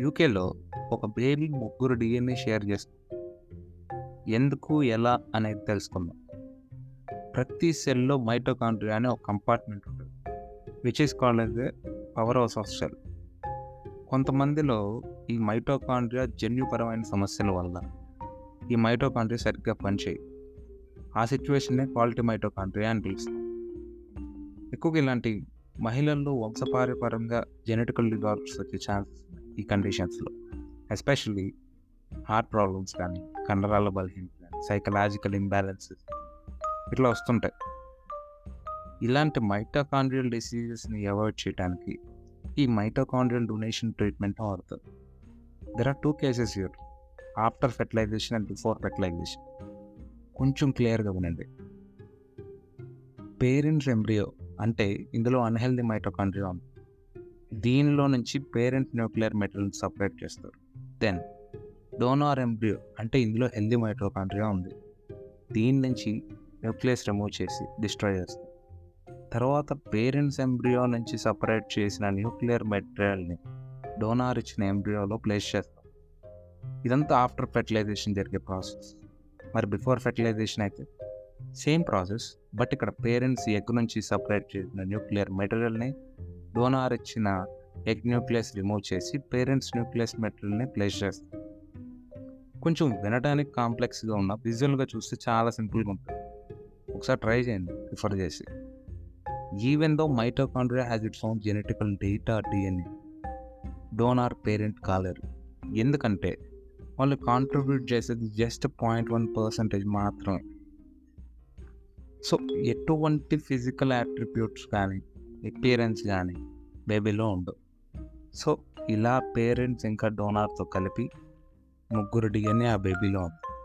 యూకేలో ఒక బేబీ ముగ్గురు డిఎన్ఏ షేర్ చేస్తుంది ఎందుకు ఎలా అనేది తెలుసుకుందాం. ప్రతి సెల్లో మైటోకాండ్రియా అనే ఒక కంపార్ట్మెంట్ ఉంటుంది which is called as power house of cell కొంతమందిలో ఈ మైటోకాండ్రియా జన్యుపరమైన సమస్యల వల్ల ఈ మైటోకాండ్రియా సరిగ్గా పనిచేయి ఆ సిచ్యువేషన్నే క్వాలిటీ మైటోకాండ్రియా అని పిలుస్తాం. ఎక్కువగా ఇలాంటి మహిళల్లో వంశపారపరంగా జెనెటికల్ డిజార్డర్స్ వచ్చే ఛాన్సెస్ ఈ కండిషన్స్లో. ఎస్పెషల్లీ హార్ట్ ప్రాబ్లమ్స్ కానీ కండరాల బలహీనత కానీ సైకలాజికల్ ఇంబ్యాలెన్సెస్ ఇట్లా వస్తుంటాయి. ఇలాంటి మైటోకాండ్రియల్ డిసీజెస్ని అవాయిడ్ చేయడానికి ఈ మైటోకాండ్రియల్ డొనేషన్ ట్రీట్మెంట్ వాడుతుంది there are two cases your after fertilization and before fertilization కొంచెం క్లియర్గా వినండి. పేరెంట్స్ ఎంబ్రియో అంటే ఇందులో అన్హెల్దీ మైటోకాండ్రియా ఉంది దీనిలో నుంచి పేరెంట్ న్యూక్లియర్ మెటీరియల్ సపరేట్ చేస్తారు. దెన్ డోనార్ ఎంబ్రియో అంటే ఇందులో హెల్దీ మైటోకాండ్రియా ఉంది. దీని నుంచి న్యూక్లియస్ రిమూవ్ చేసి డిస్ట్రాయ్ చేస్తారు. తర్వాత పేరెంట్స్ ఎంబ్రియో నుంచి సపరేట్ చేసిన న్యూక్లియర్ మెటీరియల్ని డోనార్ ఇచ్చిన ఎంబ్రియోలో ప్లేస్ చేస్తారు. ఇదంతా ఆఫ్టర్ ఫెర్టిలైజేషన్ జరిగే ప్రాసెస్ మరి బిఫోర్ ఫెర్టిలైజేషన్ అయితే సేమ్ ప్రాసెస్ బట్ ఇక్కడ పేరెంట్స్ ఎగ్ నుంచి సపరేట్ చేసిన న్యూక్లియర్ మెటీరియల్ని డోనార్ ఇచ్చిన ఎగ్ న్యూక్లియస్ రిమూవ్ చేసి పేరెంట్స్ న్యూక్లియస్ మెటల్ని ప్లేస్ చేస్తారు కొంచెం వినడానికి కాంప్లెక్స్గా ఉన్న విజువల్గా చూస్తే చాలా సింపుల్గా ఉంటుంది. ఒకసారి ట్రై చేయండి రిఫర్ చేసి. Even though mitochondria has its own genetical data DNA. Donor parent కాలేరు. ఎందుకంటే వాళ్ళు కాంట్రిబ్యూట్ చేసేది జస్ట్ పాయింట్ వన్ పర్సంటేజ్ మాత్రమే. సో ఎటువంటి ఫిజికల్ యాట్రిబ్యూట్స్ కానీ ఎపియరెన్స్ కానీ బేబీలో ఉండవు. సో ఇలా పేరెంట్స్ ఇంకా డోనార్తో కలిపి ముగ్గురు డిఎన్ఏ ఆ బేబీలో ఉంది